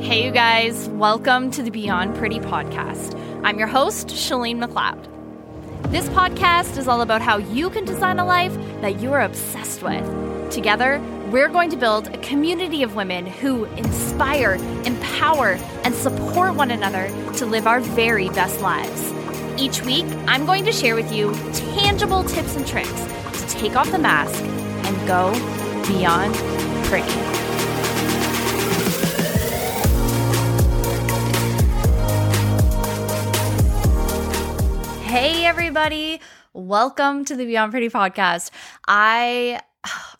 Hey, you guys, welcome to the Beyond Pretty podcast. I'm your host, Shalene McLeod. This podcast is all about how you can design a life that you are obsessed with. Together, we're going to build a community of women who inspire, empower, and support one another to live our very best lives. Each week, I'm going to share with you tangible tips and tricks to take off the mask and go beyond pretty. Hey, everybody. Welcome to the Beyond Pretty podcast. I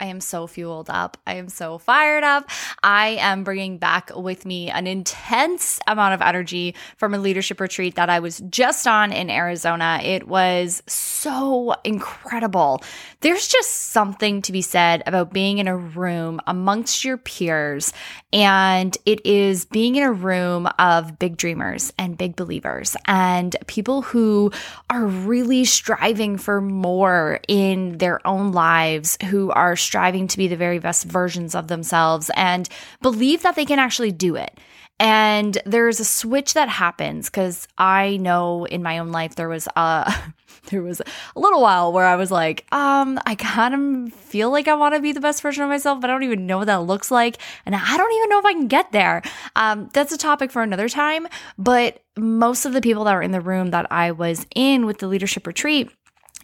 I am so fueled up. I am so fired up. I am bringing back with me an intense amount of energy from a leadership retreat that I was just on in Arizona. It was so incredible. There's just something to be said about being in a room amongst your peers, and it is being in a room of big dreamers and big believers and people who are really striving for more in their own lives, who are striving to be the very best versions of themselves and believe that they can actually do it. And there's a switch that happens because I know in my own life there was a there was a little while where I was like, um, I kind of feel like I want to be the best version of myself, but I don't even know what that looks like, and I don't even know if I can get there. Um, that's a topic for another time. But most of the people that were in the room that I was in with the leadership retreat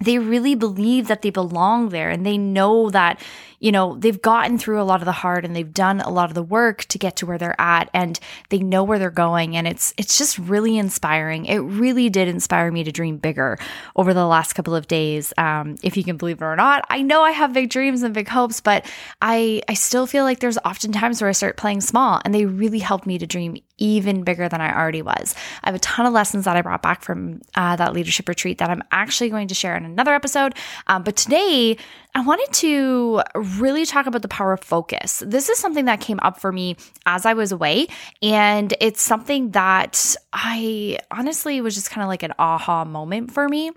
they really believe that they belong there and they know that you know, they've gotten through a lot of the hard and they've done a lot of the work to get to where they're at and they know where they're going and it's it's just really inspiring. It really did inspire me to dream bigger over the last couple of days. Um, if you can believe it or not, I know I have big dreams and big hopes, but I I still feel like there's often times where I start playing small and they really helped me to dream even bigger than I already was. I have a ton of lessons that I brought back from uh, that leadership retreat that I'm actually going to share in another episode. Um, but today, I wanted to really talk about the power of focus. This is something that came up for me as I was away, and it's something that I honestly was just kind of like an aha moment for me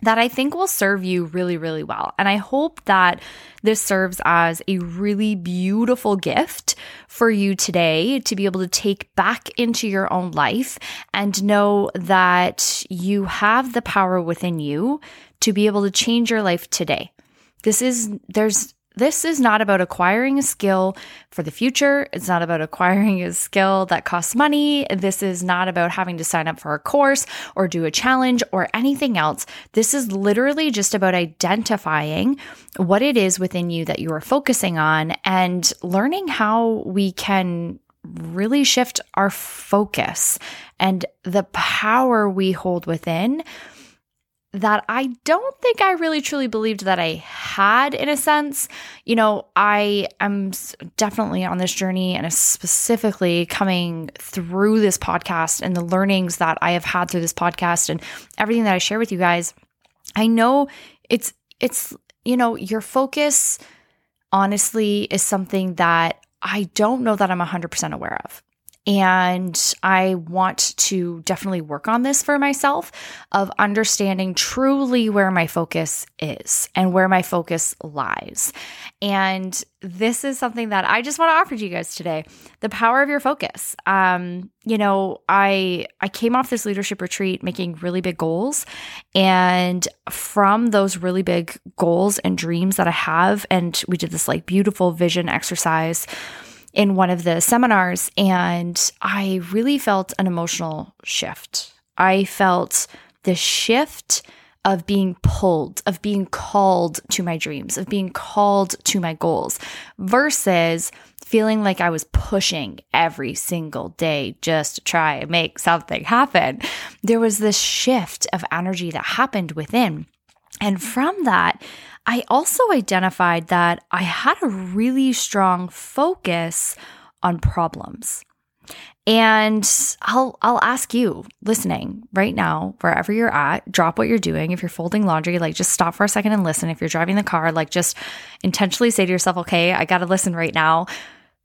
that I think will serve you really, really well. And I hope that this serves as a really beautiful gift for you today to be able to take back into your own life and know that you have the power within you to be able to change your life today. This is, there's, this is not about acquiring a skill for the future. It's not about acquiring a skill that costs money. This is not about having to sign up for a course or do a challenge or anything else. This is literally just about identifying what it is within you that you are focusing on and learning how we can really shift our focus and the power we hold within that I don't think I really truly believed that I had in a sense. You know, I am definitely on this journey and specifically coming through this podcast and the learnings that I have had through this podcast and everything that I share with you guys. I know it's it's you know, your focus honestly is something that I don't know that I'm 100% aware of. And I want to definitely work on this for myself of understanding truly where my focus is and where my focus lies. And this is something that I just want to offer to you guys today the power of your focus. Um, you know, I I came off this leadership retreat making really big goals and from those really big goals and dreams that I have and we did this like beautiful vision exercise in one of the seminars, and I really felt an emotional shift. I felt the shift of being pulled, of being called to my dreams, of being called to my goals versus feeling like I was pushing every single day just to try and make something happen. There was this shift of energy that happened within. And from that, I also identified that I had a really strong focus on problems. And I'll I'll ask you listening right now wherever you're at drop what you're doing. If you're folding laundry like just stop for a second and listen. If you're driving the car like just intentionally say to yourself okay I got to listen right now.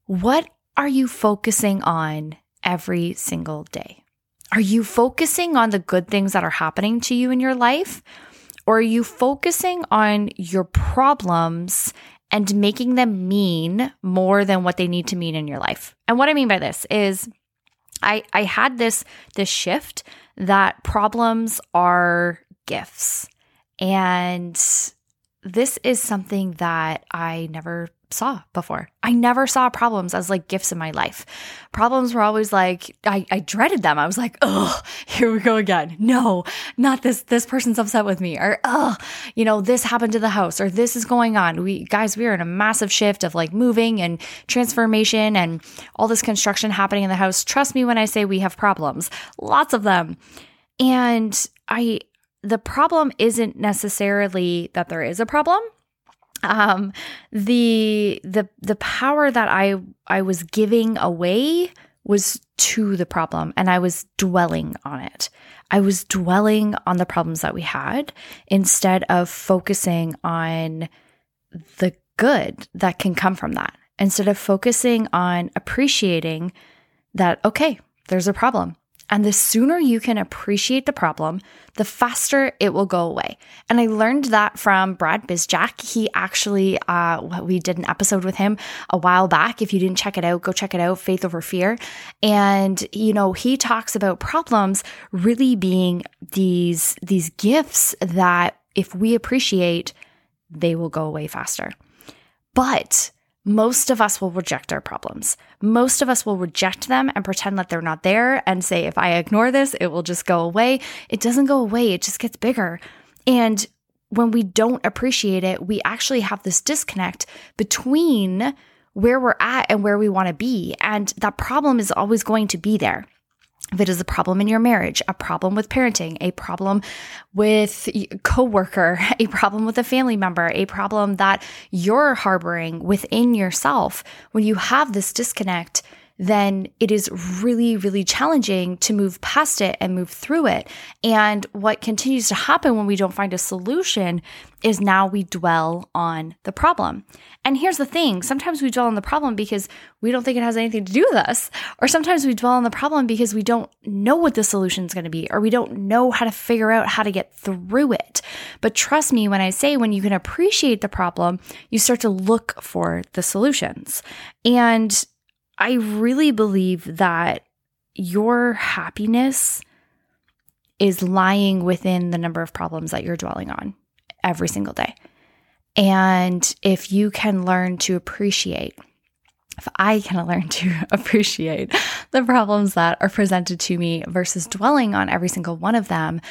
What are you focusing on every single day? Are you focusing on the good things that are happening to you in your life or are you focusing on your problems and making them mean more than what they need to mean in your life? And what I mean by this is I I had this this shift that problems are gifts. And this is something that I never saw before. I never saw problems as like gifts in my life. Problems were always like I, I dreaded them. I was like, oh, here we go again. No, not this. This person's upset with me, or oh, you know, this happened to the house, or this is going on. We guys, we are in a massive shift of like moving and transformation and all this construction happening in the house. Trust me when I say we have problems, lots of them. And I the problem isn't necessarily that there is a problem um the the the power that i i was giving away was to the problem and i was dwelling on it. I was dwelling on the problems that we had instead of focusing on the good that can come from that. Instead of focusing on appreciating that okay there's a problem and the sooner you can appreciate the problem, the faster it will go away. And I learned that from Brad Bizjack. He actually, uh, we did an episode with him a while back. If you didn't check it out, go check it out, Faith Over Fear. And, you know, he talks about problems really being these, these gifts that if we appreciate, they will go away faster. But most of us will reject our problems. Most of us will reject them and pretend that they're not there and say, if I ignore this, it will just go away. It doesn't go away, it just gets bigger. And when we don't appreciate it, we actually have this disconnect between where we're at and where we want to be. And that problem is always going to be there if it is a problem in your marriage, a problem with parenting, a problem with a coworker, a problem with a family member, a problem that you're harboring within yourself, when you have this disconnect, then it is really, really challenging to move past it and move through it. And what continues to happen when we don't find a solution is now we dwell on the problem. And here's the thing sometimes we dwell on the problem because we don't think it has anything to do with us. Or sometimes we dwell on the problem because we don't know what the solution is going to be, or we don't know how to figure out how to get through it. But trust me when I say when you can appreciate the problem, you start to look for the solutions. And I really believe that your happiness is lying within the number of problems that you're dwelling on every single day. And if you can learn to appreciate, if I can learn to appreciate the problems that are presented to me versus dwelling on every single one of them,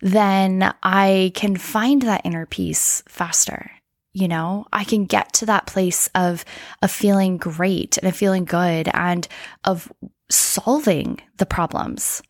then I can find that inner peace faster you know i can get to that place of of feeling great and of feeling good and of solving the problems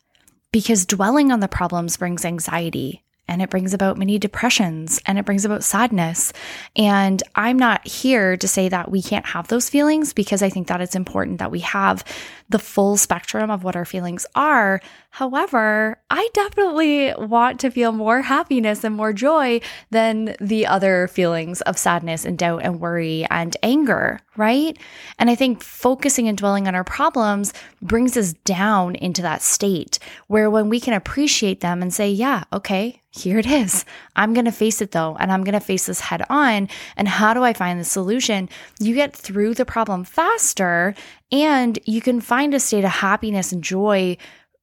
because dwelling on the problems brings anxiety and it brings about many depressions and it brings about sadness. And I'm not here to say that we can't have those feelings because I think that it's important that we have the full spectrum of what our feelings are. However, I definitely want to feel more happiness and more joy than the other feelings of sadness and doubt and worry and anger, right? And I think focusing and dwelling on our problems brings us down into that state where when we can appreciate them and say, yeah, okay, here it is. I'm going to face it though, and I'm going to face this head on. And how do I find the solution? You get through the problem faster and you can find a state of happiness and joy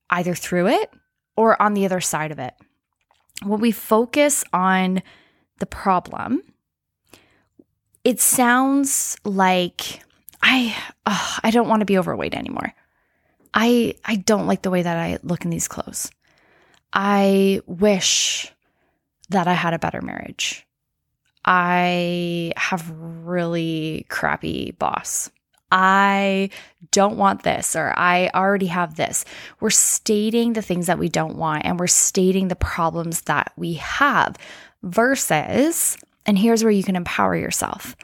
either through it or on the other side of it. When we focus on the problem, it sounds like I oh, I don't want to be overweight anymore. I I don't like the way that I look in these clothes. I wish that I had a better marriage. I have really crappy boss. I don't want this or I already have this. We're stating the things that we don't want and we're stating the problems that we have versus, and here's where you can empower yourself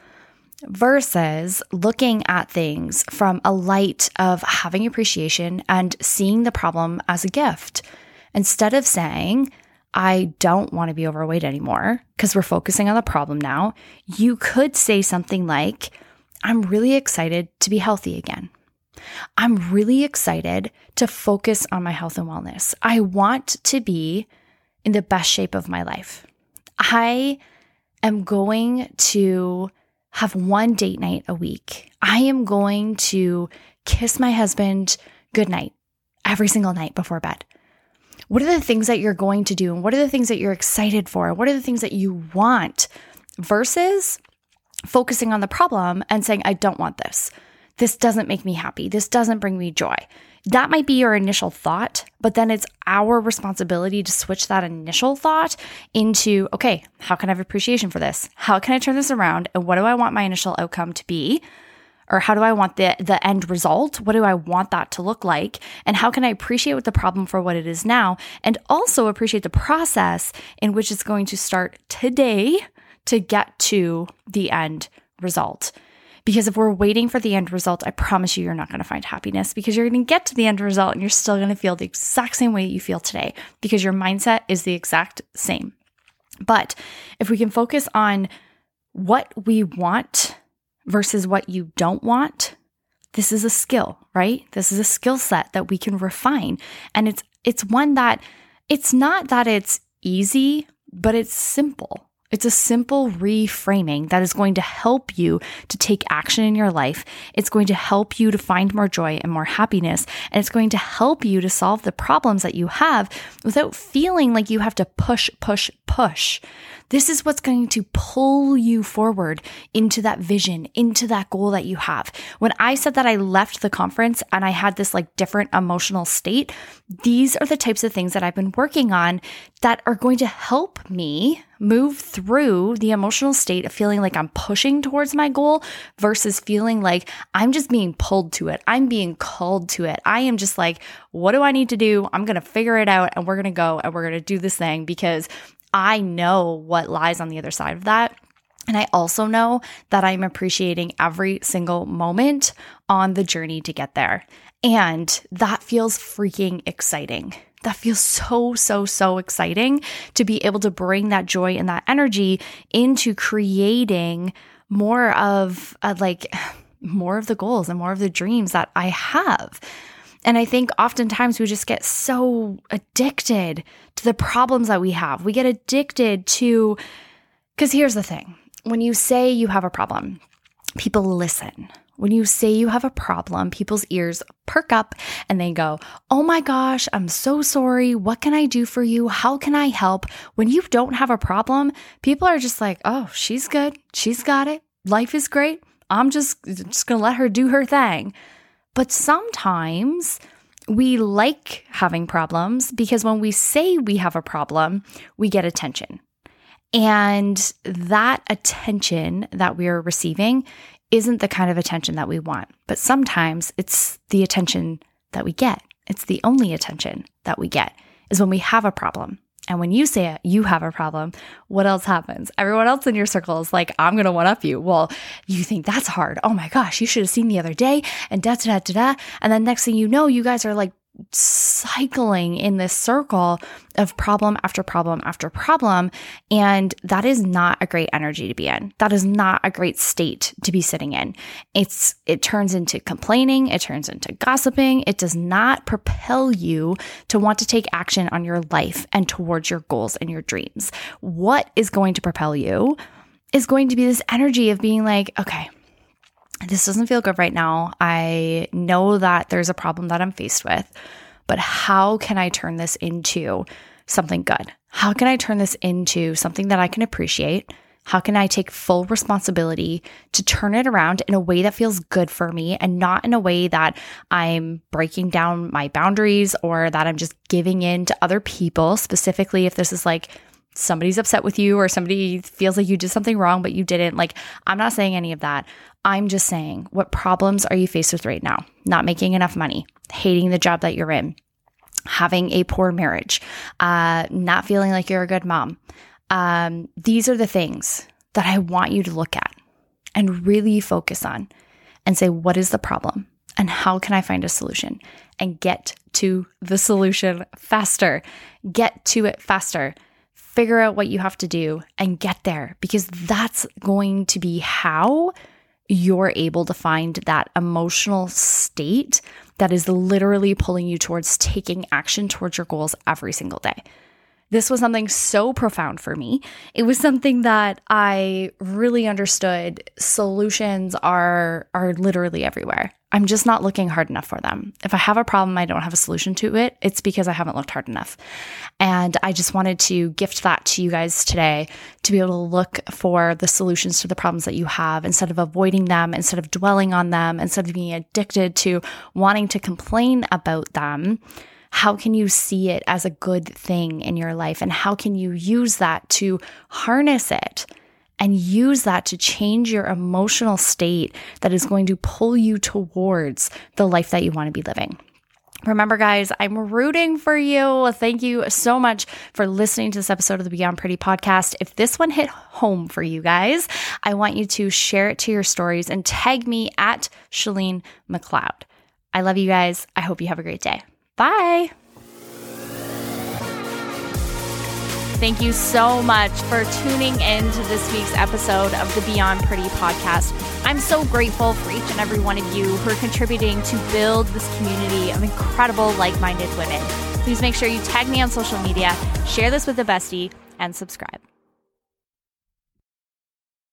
versus looking at things from a light of having appreciation and seeing the problem as a gift. Instead of saying, I don't want to be overweight anymore because we're focusing on the problem now, you could say something like, I'm really excited to be healthy again. I'm really excited to focus on my health and wellness. I want to be in the best shape of my life. I am going to have one date night a week. I am going to kiss my husband goodnight every single night before bed? What are the things that you're going to do? And what are the things that you're excited for? What are the things that you want versus focusing on the problem and saying, I don't want this. This doesn't make me happy. This doesn't bring me joy. That might be your initial thought, but then it's our responsibility to switch that initial thought into, okay, how can I have appreciation for this? How can I turn this around? And what do I want my initial outcome to be? Or how do I want the, the end result? What do I want that to look like? And how can I appreciate the problem for what it is now? And also appreciate the process in which it's going to start today to get to the end result. Because if we're waiting for the end result, I promise you, you're not going to find happiness because you're going to get to the end result and you're still going to feel the exact same way you feel today because your mindset is the exact same. But if we can focus on what we want versus what you don't want, this is a skill, right? This is a skill set that we can refine. And it's it's one that it's not that it's easy, but it's simple. It's a simple reframing that is going to help you to take action in your life. It's going to help you to find more joy and more happiness. And it's going to help you to solve the problems that you have without feeling like you have to push, push, push. This is what's going to pull you forward into that vision, into that goal that you have. When I said that I left the conference and I had this like different emotional state, these are the types of things that I've been working on that are going to help me move through the emotional state of feeling like I'm pushing towards my goal versus feeling like I'm just being pulled to it. I'm being called to it. I am just like, what do I need to do? I'm going to figure it out and we're going to go and we're going to do this thing because I know what lies on the other side of that. And I also know that I'm appreciating every single moment on the journey to get there. And that feels freaking exciting. That feels so, so, so exciting to be able to bring that joy and that energy into creating more of uh, like more of the goals and more of the dreams that I have. And I think oftentimes we just get so addicted to the problems that we have. We get addicted to, because here's the thing when you say you have a problem, people listen. When you say you have a problem, people's ears perk up and they go, Oh my gosh, I'm so sorry. What can I do for you? How can I help? When you don't have a problem, people are just like, Oh, she's good. She's got it. Life is great. I'm just, just going to let her do her thing. But sometimes we like having problems because when we say we have a problem, we get attention. And that attention that we are receiving isn't the kind of attention that we want. But sometimes it's the attention that we get. It's the only attention that we get is when we have a problem. And when you say it, you have a problem, what else happens? Everyone else in your circle is like, I'm going to one up you. Well, you think that's hard. Oh my gosh, you should have seen the other day and da da da da. And then next thing you know, you guys are like cycling in this circle of problem after problem after problem. And that is not a great energy to be in. That is not a great state to be sitting in. It's, it turns into complaining. It turns into gossiping. It does not propel you to want to take action on your life and towards your goals and your dreams. What is going to propel you is going to be this energy of being like, okay, this doesn't feel good right now. I know that there's a problem that I'm faced with, but how can I turn this into something good? How can I turn this into something that I can appreciate? How can I take full responsibility to turn it around in a way that feels good for me and not in a way that I'm breaking down my boundaries or that I'm just giving in to other people, specifically if this is like somebody's upset with you or somebody feels like you did something wrong, but you didn't. Like, I'm not saying any of that. I'm just saying, what problems are you faced with right now? Not making enough money, hating the job that you're in, having a poor marriage, uh, not feeling like you're a good mom. Um, these are the things that I want you to look at and really focus on and say, what is the problem? And how can I find a solution and get to the solution faster? Get to it faster figure out what you have to do and get there because that's going to be how you're able to find that emotional state that is literally pulling you towards taking action towards your goals every single day. this was something so profound for me. It was something that I really understood solutions are are literally everywhere. I'm just not looking hard enough for them. If I have a problem, I don't have a solution to it. It's because I haven't looked hard enough. And I just wanted to gift that to you guys today to be able to look for the solutions to the problems that you have instead of avoiding them, instead of dwelling on them, instead of being addicted to wanting to complain about them. How can you see it as a good thing in your life? And how can you use that to harness it? And use that to change your emotional state that is going to pull you towards the life that you want to be living. Remember, guys, I'm rooting for you. Thank you so much for listening to this episode of the Beyond Pretty podcast. If this one hit home for you guys, I want you to share it to your stories and tag me at Shalene McLeod. I love you guys. I hope you have a great day. Bye. Thank you so much for tuning in to this week's episode of the Beyond Pretty podcast. I'm so grateful for each and every one of you who are contributing to build this community of incredible, like minded women. Please make sure you tag me on social media, share this with a bestie, and subscribe.